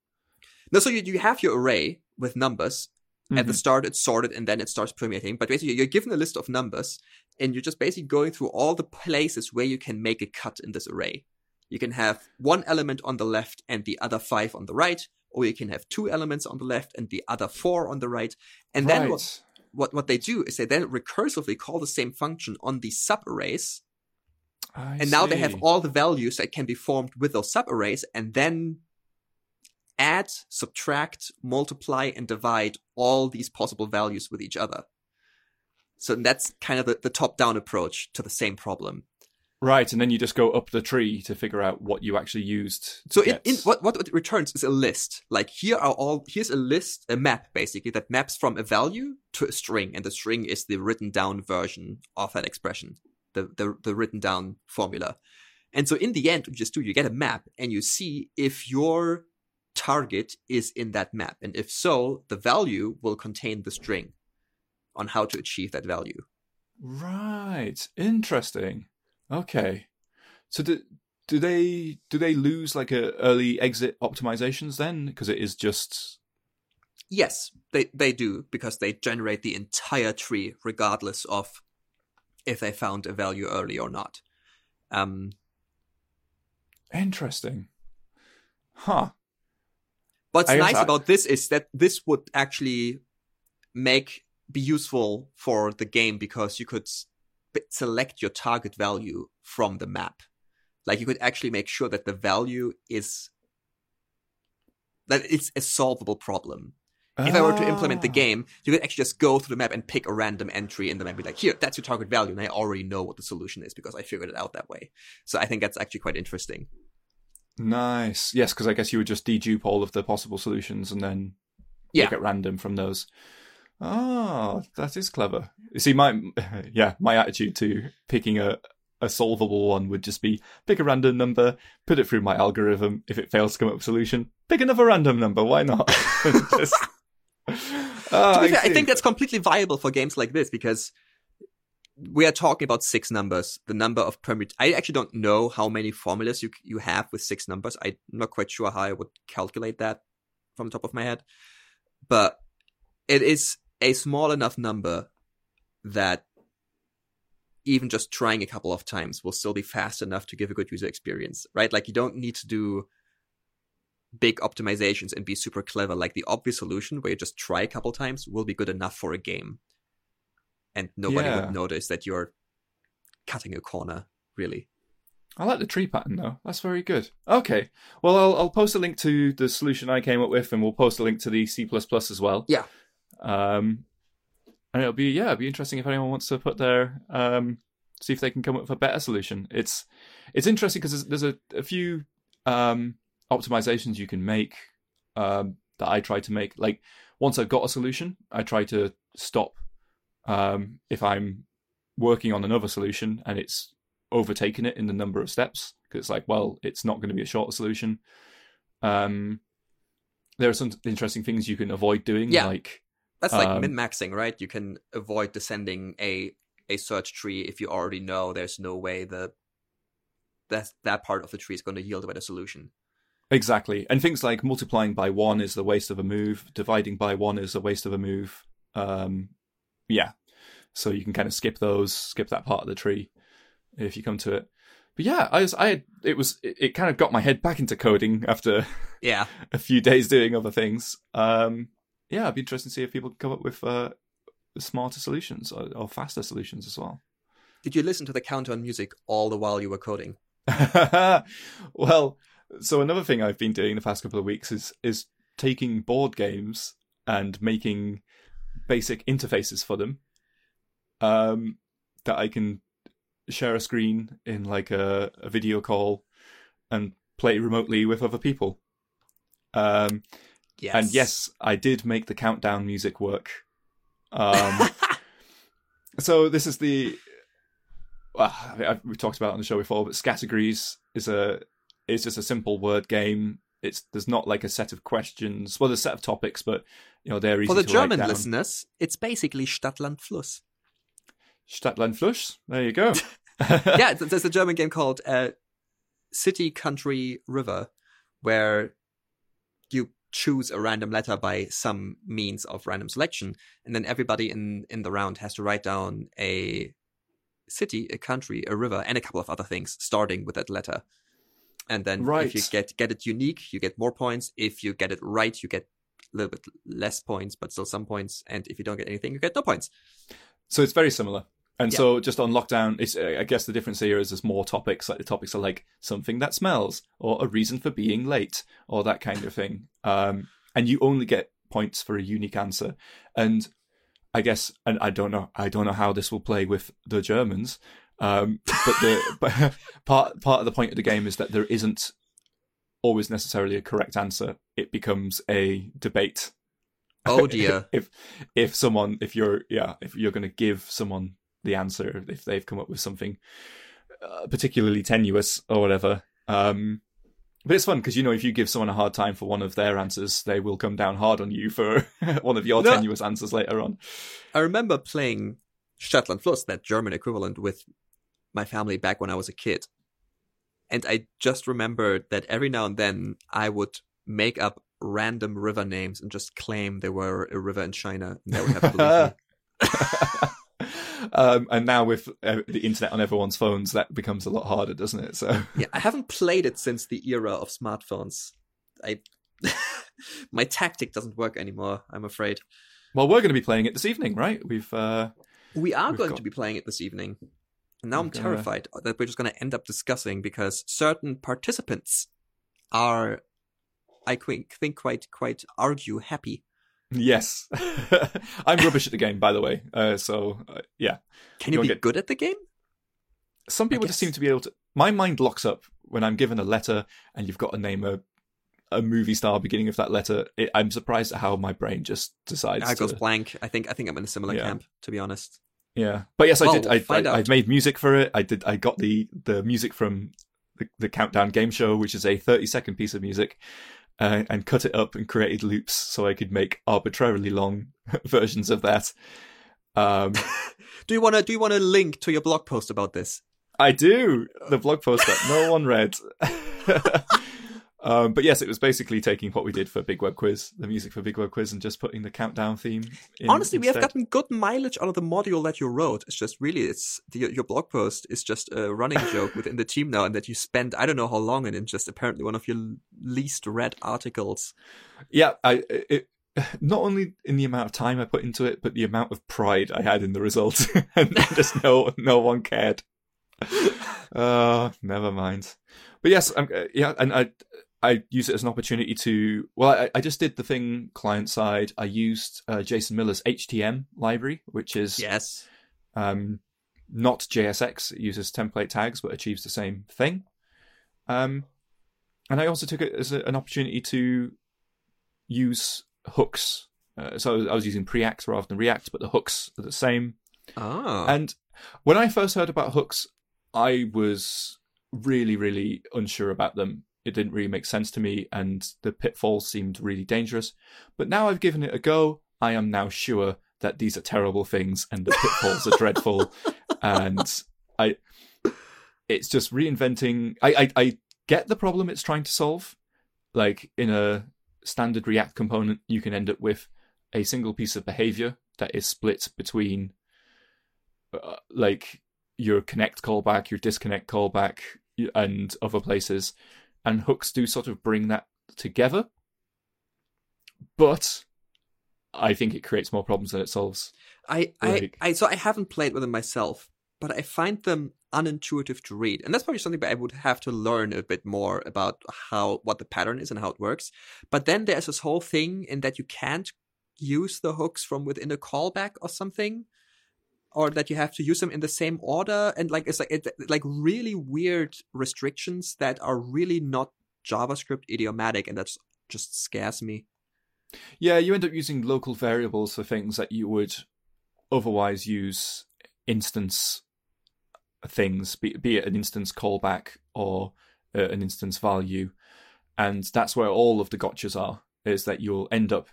No, so you, you have your array with numbers At the Mhm. start, it's sorted and then it starts permeating. But basically, you're given a list of numbers and you're just basically going through all the places where you can make a cut in this array. You can have one element on the left and the other five on the right, or you can have two elements on the left and the other four on the right. And then what, Right. what, what they do is they then recursively call the same function on these subarrays. I And now they have all the values that can be formed with those subarrays and then add, subtract, multiply, and divide all these possible values with each other. So that's kind of the, the top down approach to the same problem. right, and then you just go up the tree to figure out what you actually used. So in, in what, what it returns is a list. Like here are all, here's a list, a map basically that maps from a value to a string. And the string is the written down version of that expression, the, the, the written down formula. And so in the end, what you just do, you get a map and you see if your target is in that map. And if so, the value will contain the string on how to achieve that value. Right. Interesting. Okay. So do do they do they lose like a early exit optimizations then because it is just Yes, they, they do because they generate the entire tree regardless of if they found a value early or not. Um, interesting. Huh. What's I nice about this is that this would actually make be useful for the game because you could select your target value from the map. Like you could actually make sure that the value is that it's a solvable problem. If I were to implement the Ah. game, you could actually just go through the map and pick a random entry in the map and be like, here, that's your target value. And I already know what the solution is because I figured it out that way. So I think that's actually quite interesting. Nice. Yes, because I guess you would just dedupe all of the possible solutions and then Yeah. pick at random from those. Oh, that is clever. You see, my (laughs) yeah, my attitude to picking a a solvable one would just be pick a random number, put it through my algorithm. If it fails to come up with a solution, pick another random number. Why not? (laughs) (laughs) Just- ah, To be fair, I think that's completely viable for games like this because we are talking about six numbers. The number of permut. I actually don't know how many formulas you you have with six numbers. I'm not quite sure how I would calculate that from the top of my head, but it is a small enough number that even just trying a couple of times will still be fast enough to give a good user experience, right? Like you don't need to do big optimizations and be super clever. Like the obvious solution where you just try a couple times will be good enough for a game. And nobody Yeah. would notice that you're cutting a corner, really. I like the tree pattern though. That's very good. Okay. Well, I'll I'll post a link to the solution I came up with, and we'll post a link to the C as well. Yeah. Um, and it'll be yeah, it'll be interesting if anyone wants to put their um, see if they can come up with a better solution. It's it's interesting because there's, there's a, a few um optimizations you can make um that I try to make. Like once I've got a solution, I try to stop um if I'm working on another solution and it's overtaken it in the number of steps because it's like, well, it's not going to be a shorter solution. Um, there are some interesting things you can avoid doing, Yeah. like That's like Um, min maxing, right? You can avoid descending a a search tree if you already know there's no way the that that part of the tree is going to yield a better solution. exactly, and things like multiplying by one is the waste of a move, dividing by one is a waste of a move. Um, yeah, so you can kind of skip those, skip that part of the tree if you come to it. But yeah, I was, I had, it was, it, it kind of got my head back into coding after Yeah. (laughs) a few days doing other things. Um, yeah, it'd be interesting to see if people come up with uh, smarter solutions or, or faster solutions as well. Did you listen to the countdown music all the while you were coding? (laughs) well, so another thing I've been doing the past couple of weeks is is taking board games and making basic interfaces for them um, that I can share a screen in like a, a video call and play remotely with other people. Um, Yes. and yes, I did make the countdown music work. Um, (laughs) so this is the well, I- I- we've talked about it on the show before, but Scattergories is a is just a simple word game. It's there's not like a set of questions. Well, there's a set of topics, but you know For the German listeners, it's basically Stadtland Fluss. Stadtland Fluss. There you go. (laughs) (laughs) yeah, there's a German game called uh, City, Country, River, where you choose a random letter by some means of random selection, and then everybody in in the round has to write down a city, a country, a river, and a couple of other things, starting with that letter. And then if you get get it unique, you get more points. If you get it right, you get a little bit less points, but still some points. And if you don't get anything, you get no points. So it's very similar. And Yeah. so just on lockdown, it's, uh, I guess the difference here is there's more topics. Like the topics are like something that smells, or a reason for being late, or that kind of thing. Um, and you only get points for a unique answer. And I guess, and I don't know, I don't know how this will play with the Germans. Um, but the (laughs) but part part of the point of the game is that there isn't always necessarily a correct answer. It becomes a debate Oh (laughs) dear. if if someone if you're yeah if you're going to give someone the answer if they've come up with something uh, particularly tenuous or whatever um but it's fun because you know if you give someone a hard time for one of their answers they will come down hard on you for (laughs) one of your No. tenuous answers later on I remember playing Stadtland Fluss, that German equivalent, with my family back when I was a kid. And I just remembered that every now and then I would make up random river names and just claim they were a river in China. And they would have to um and now with uh, the internet on everyone's phones that becomes a lot harder doesn't it so (laughs) Yeah, I haven't played it since the era of smartphones. I (laughs) my tactic doesn't work anymore, I'm afraid. well we're going to be playing it this evening right we've uh We are going got- to be playing it this evening. And now I'm got a- terrified that we're just going to end up discussing because certain participants are, I think, quite quite argue happy. yes (laughs) i'm rubbish at the game by the way uh so uh, yeah Can you be get- good at the game? some people just seem to be able to my mind locks up when i'm given a letter and you've got to name a a movie star beginning of that letter, it, I'm surprised at how my brain just decides. I goes to, blank. I think I think I'm in a similar Yeah. camp, to be honest. Yeah, but yes, I Well, did. I, find I, out. I've made music for it. I did. I got the the music from the, the countdown game show, which is a 30 second piece of music, uh, and cut it up and created loops so I could make arbitrarily long (laughs) versions of that. Um, (laughs) Do you wanna do you wanna link to your blog post about this? I do the blog post that no one read. (laughs) um, but yes, it was basically taking what we did for Big Web Quiz, the music for Big Web Quiz, and just putting the countdown theme. In Honestly, we have gotten good mileage out of the module that you wrote. It's just really, it's the, your blog post is just a running (laughs) joke within the team now, and that you spent I don't know how long in it, just apparently one of your least read articles. yeah, I it, not only in the amount of time I put into it, but the amount of pride I had in the result, (laughs) and just no no one cared. (laughs) Uh, never mind. But yes, uh, yeah, and I I use it as an opportunity to well, I, I just did the thing client side. I used uh, Jason Miller's HTM library, which is Yes. um, not JSX. It uses template tags, but achieves the same thing. Um, and I also took it as a, an opportunity to use hooks. Uh, so I was using Preact rather than React, but the hooks are the same. Oh. And when I first heard about hooks, I was really, really unsure about them. It didn't really make sense to me, and the pitfalls seemed really dangerous. But now I've given it a go. I am now sure that these are terrible things, and the pitfalls are dreadful. (laughs) And I, it's just reinventing. I, I, I get the problem it's trying to solve. Like in a standard React component, you can end up with a single piece of behavior that is split between uh, like your connect callback, your disconnect callback, and other places. And hooks do sort of bring that together. But I think it creates more problems than it solves. I, I, I, so I haven't played with them myself, but I find them unintuitive to read, and that's probably something that I would have to learn a bit more about how what the pattern is and how it works. But then there's this whole thing in that you can't use the hooks from within a callback or something, or that you have to use them in the same order, and like it's like it, like really weird restrictions that are really not JavaScript idiomatic, and that's just scares me. Yeah, you end up using local variables for things that you would otherwise use instance things, be, be it an instance callback or uh, an instance value. And that's where all of the gotchas are, is that you'll end up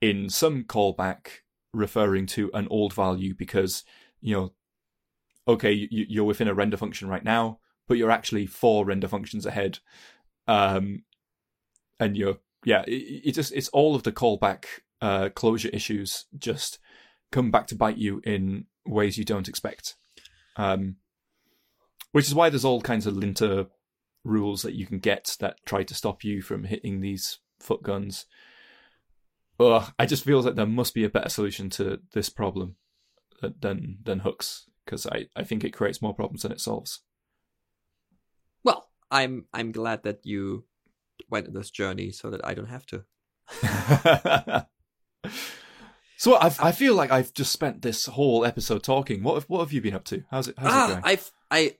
in some callback referring to an old value because, you know, okay, you, you're within a render function right now, but you're actually four render functions ahead. Um, and you're yeah, it, it just it's all of the callback uh, closure issues just come back to bite you in ways you don't expect. Um, which is why there's all kinds of linter rules that you can get that try to stop you from hitting these foot guns. Ugh, I just feel that there must be a better solution to this problem than than hooks because I, I think it creates more problems than it solves. Well, I'm I'm glad that you went on this journey so that I don't have to. (laughs) so I've, I feel like I've just spent this whole episode talking. What have, what have you been up to? How's it how's it ah, going? I've I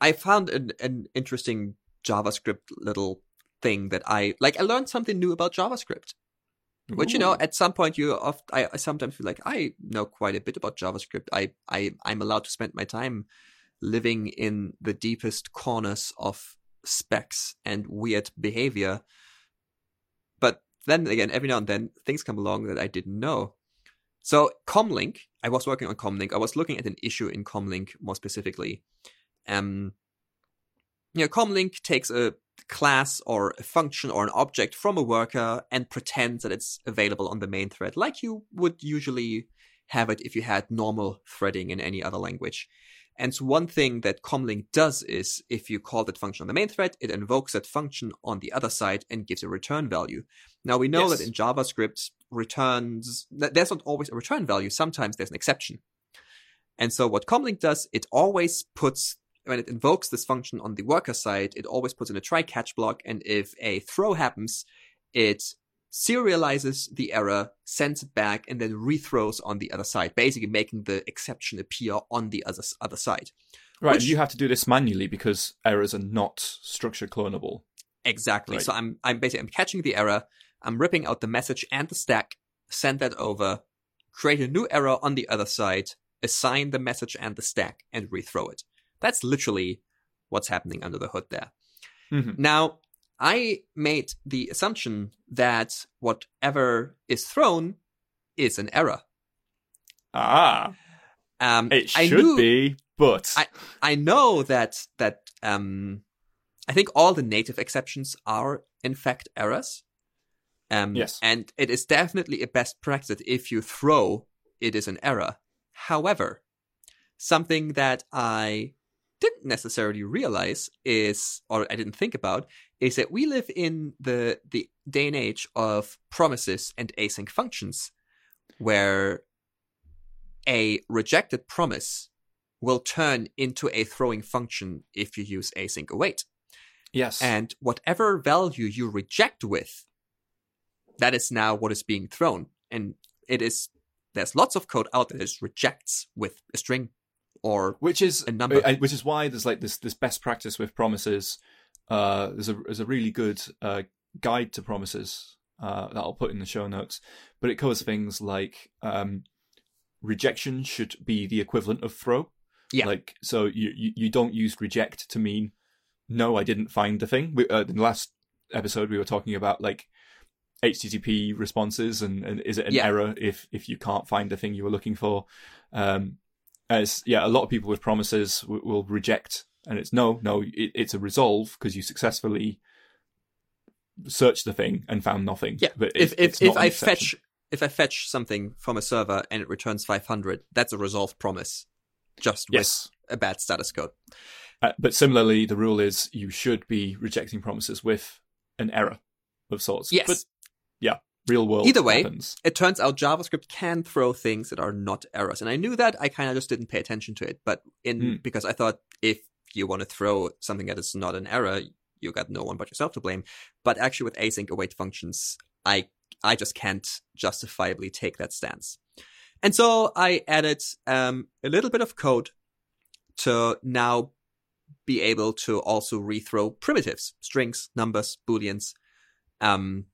I found an, an interesting JavaScript little thing that I like. I learned something new about JavaScript. Which you know, at some point, you oft, I, I sometimes feel like I know quite a bit about JavaScript. I I I'm allowed to spend my time living in the deepest corners of specs and weird behavior. But then again, every now and then things come along that I didn't know. So Comlink, I was working on Comlink. I was looking at an issue in Comlink more specifically. Um, you know, Comlink takes a class or a function or an object from a worker and pretend that it's available on the main thread, like you would usually have it if you had normal threading in any other language. And so one thing that Comlink does is if you call that function on the main thread, it invokes that function on the other side and gives a return value. Now we know Yes. that in JavaScript, returns, there's not always a return value. Sometimes there's an exception. And so what Comlink does, it always puts, when it invokes this function on the worker side, it always puts in a try catch block. And if a throw happens, it serializes the error, sends it back, and then rethrows on the other side, basically making the exception appear on the other, other side. right, which- you have to do this manually because errors are not structure clonable. Exactly. Right. So I'm I'm basically I'm catching the error, I'm ripping out the message and the stack, send that over, create a new error on the other side, assign the message and the stack, and rethrow it. That's literally what's happening under the hood there. Mhm. Now, I made the assumption that whatever is thrown is an error. Ah, Um, it should knew- be, but I- I know that that um, I think all the native exceptions are in fact errors. Um, Yes. and it is definitely a best practice that if you throw, it is an error. However, something that I didn't necessarily realize is, or I didn't think about, is that we live in the the day and age of promises and async functions, where a rejected promise will turn into a throwing function if you use async await. yes, And whatever value you reject with, that is now what is being thrown. And it is, there's lots of code out there that rejects with a string or which is a number. which is why there's like this this best practice with promises. Uh, there's a there's a really good uh, guide to promises uh, that I'll put in the show notes, but it covers things like um, rejection should be the equivalent of throw. Yeah. Like so, you, you you don't use reject to mean no, I didn't find the thing. We, uh, in the last episode, we were talking about like HTTP responses and, and is it an Yeah. error if if you can't find the thing you were looking for? Um, as yeah, a lot of people with promises w- will reject, and it's no, no, it, it's a resolve because you successfully searched the thing and found nothing. Yeah, but if it- if, if I exception. fetch if I fetch something from a server and it returns 500, that's a resolved promise, just yes, with a bad status code. uh, but similarly, the rule is you should be rejecting promises with an error of sorts. Yes. but yeah, real world. Either way, happens. It turns out JavaScript can throw things that are not errors, and I knew that. I kind of just didn't pay attention to it, but in Hmm. because I thought if you want to throw something that is not an error, you got no one but yourself to blame. But actually, with async await functions, I I just can't justifiably take that stance. And so I added um, a little bit of code to now be able to also rethrow primitives, strings, numbers, booleans, um,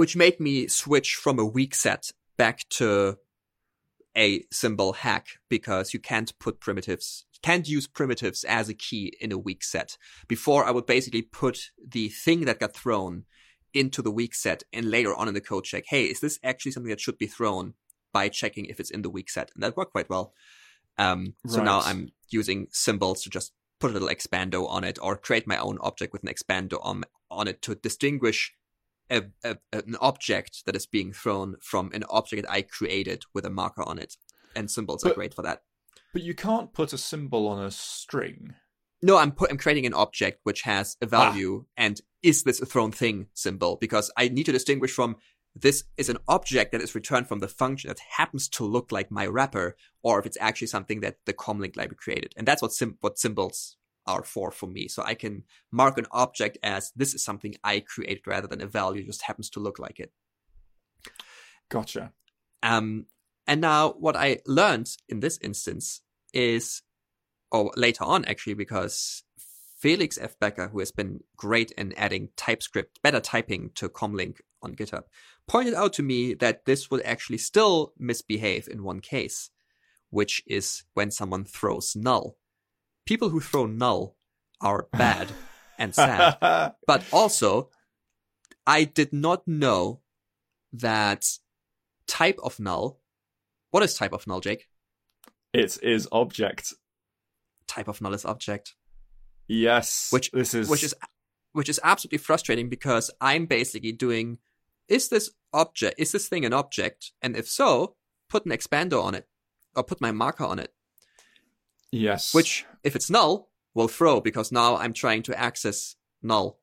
which made me switch from a weak set back to a symbol hack because you can't put primitives, can't use primitives as a key in a weak set. Before I would basically put the thing that got thrown into the weak set and later on in the code check, hey, is this actually something that should be thrown by checking if it's in the weak set? And that worked quite well. Um, so now I'm using symbols to just put a little expando on it or create my own object with an expando on, on it to distinguish a, a, an object that is being thrown from an object that I created with a marker on it. And symbols are great for that. But you can't put a symbol on a string. No, I'm put, I'm creating an object which has Ah. a value and is this a thrown thing symbol because I need to distinguish from this is an object that is returned from the function that happens to look like my wrapper or if it's actually something that the comlink library created. And that's what sim- what symbols are for for me. So I can mark an object as this is something I created rather than a value just happens to look like it. Gotcha. Um, and now what I learned in this instance is, or later on actually, because Felix F. Becker, who has been great in adding TypeScript, better typing to Comlink on GitHub, pointed out to me that this would actually still misbehave in one case, which is when someone throws null. People who throw null are (laughs) bad and sad. (laughs) But also, I did not know that type of null. What is type of null, Jake? it is object. Type of null is object, Yes. Which- this is which is which is absolutely frustrating because I'm basically doing is this object is this thing an object? And if so, put an expando on it or put my marker on it. yes. Which if it's null, will throw because now I'm trying to access null.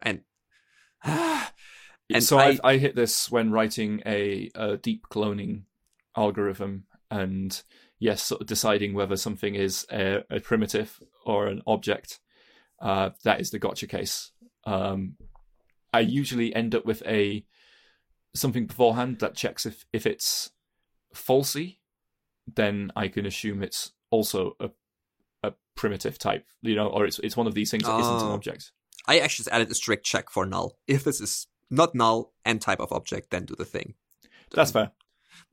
And (sighs) and so I- I, hit this when writing a, a deep cloning algorithm, and yes, sort of deciding whether something is a, a primitive or an object. Uh, that is the gotcha case. Um, I usually end up with a something beforehand that checks if if it's falsy, then I can assume it's also a primitive type, you know, or it's it's one of these things that not an Oh. object. I actually just added a strict check for null. If this is not null and type of object, then do the thing. That's fair.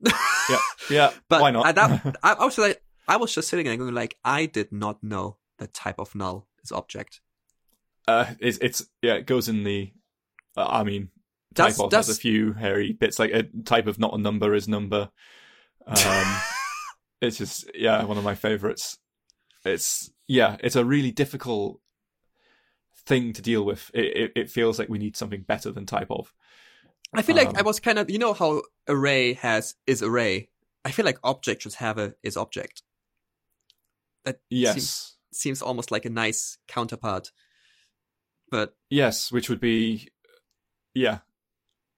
(laughs) yeah, yeah. But why not? at that, (laughs) I, I was like, I was just sitting there going like, I did not know that type of null is object. uh, it's it's yeah. It goes in the. Uh, I mean, type Does- of does- has a few hairy bits. Like a type of not a number is number. Um, (laughs) it's just yeah, one of my favorites. It's yeah, it's a really difficult thing to deal with. It it, it feels like we need something better than type of. I feel like Um, I was kind of, you know how array has is array. I feel like object should have a is object. That Yes. seems, seems almost like a nice counterpart. But Yes, which would be, yeah.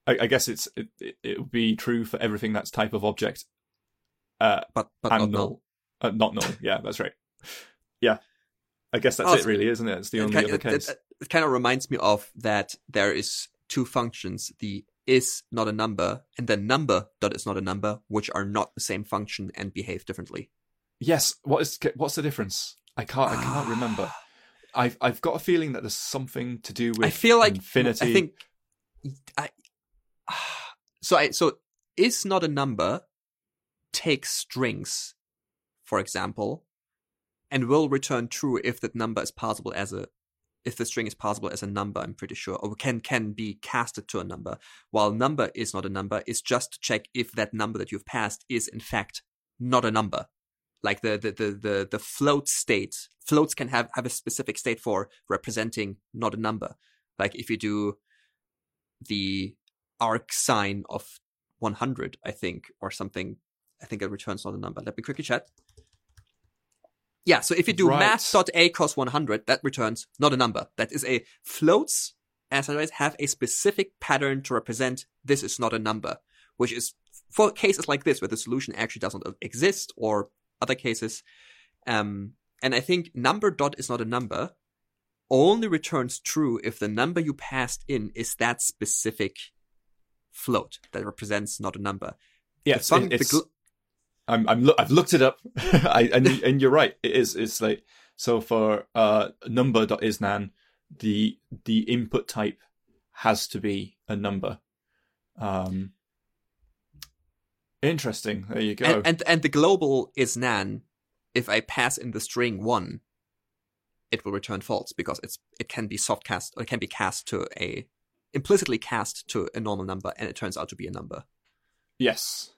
I, I guess it's it, it, it would be true for everything that's type of object. Uh, but but not null. null, uh, not null. Yeah, that's right. Yeah, I guess that's Oh, it, really, isn't it? It's the It only ki- other it, case. It, it kind of reminds me of that there is two functions, the is not a number and the number dot is not a number, which are not the same function and behave differently. yes. What is what's the difference? I can't. I can't ah. remember. I've I've got a feeling that there's something to do with. I feel like infinity. I think I (sighs) so I so is not a number takes strings, for example, and will return true if that number is passable as a if the string is passable as a number. I'm pretty sure, or can can be casted to a number. While number is not a number is just to check if that number that you've passed is in fact not a number. Like the the the the, the float state. Floats can have have a specific state for representing not a number. Like if you do the arc sine of 100, I think, or something, I think it returns not a number. Let me quickly chat. Yeah, so if you do Right. math.a cos 100, that returns not a number. That is a floats, as I always, have a specific pattern to represent this is not a number, which is for cases like this where the solution actually doesn't exist or other cases. Um, and I think number dot is not a number only returns true if the number you passed in is that specific float that represents not a number. yes, the fun- it- the it's. gl- I'm I'm lo- I've looked it up, (laughs) I, and and you're right. It is it's like so for uh number.isnan, the the input type has to be a number. Um, interesting. There you go. and, and and the global is nan. If I pass in the string one, it will return false because it's it can be soft cast or it can be cast to a implicitly cast to a normal number, and it turns out to be a number. yes,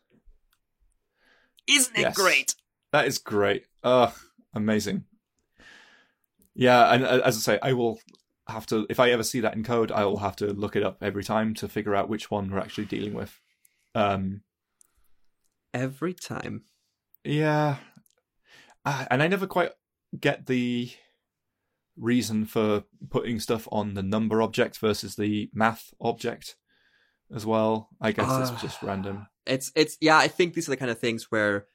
Isn't it Yes. great? that is great. Uh amazing. Yeah, and uh, as I say, I will have to if I ever see that in code, I will have to look it up every time to figure out which one we're actually dealing with. Um, Every time. Yeah, Ah, and I never quite get the reason for putting stuff on the number object versus the math object as well. I guess Ah. it's just random. It's it's yeah, I think these are the kind of things where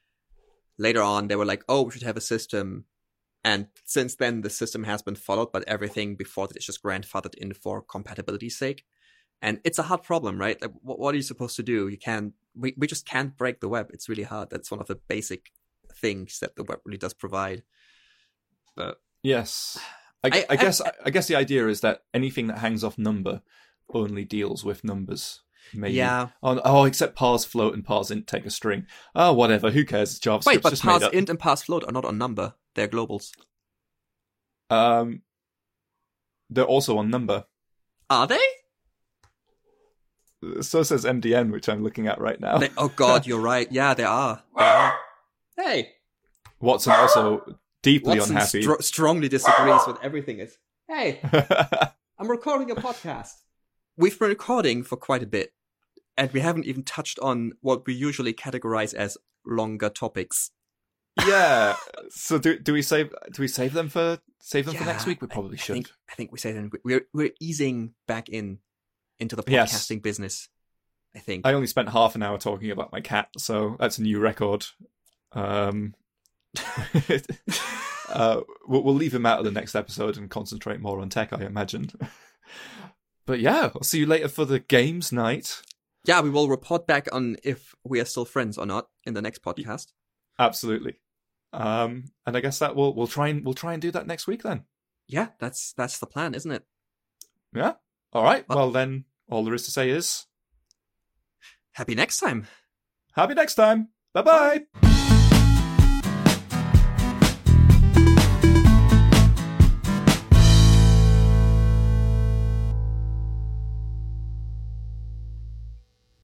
later on they were like, oh, we should have a system. And since then the system has been followed, but everything before that is just grandfathered in for compatibility's sake. And it's a hard problem, right? Like what, what are you supposed to do? You can't we, we just can't break the web. It's really hard. That's one of the basic things that the web really does provide. But Yes, I, I- I, I- guess I, guess the idea is that anything that hangs off number only deals with numbers. Maybe. yeah. Oh, oh, except parse float and parse int take a string. Oh, whatever. Who cares? It's JavaScript. Wait, but parse int and parse float are not on number. They're globals. Um, they're also on number. Are they? So says MDN, which I'm looking at right now. They- oh god, (laughs) you're right. Yeah, they are. They are. Hey. Watson also deeply Watson unhappy. stro- strongly disagrees with everything. Is hey, (laughs) I'm recording a podcast. We've been recording for quite a bit, and we haven't even touched on what we usually categorize as longer topics. yeah. So do do we save do we save them for save them for next week? We probably I should. think, I think we say then we're we're easing back in into the Yes. podcasting business. I think. I only spent half an hour talking about my cat, so that's a new record. Um, (laughs) uh, we'll, we'll leave him out of the next episode and concentrate more on tech, I imagine. But yeah, I'll see you later for the games night. yeah, we will report back on if we are still friends or not in the next podcast. Absolutely. Um, and I guess that we'll we'll try and we'll try and do that next week then. Yeah, that's that's the plan, isn't it? Yeah. All right. Well- Well, then, all there is to say is Happy next time. happy next time. Bye bye.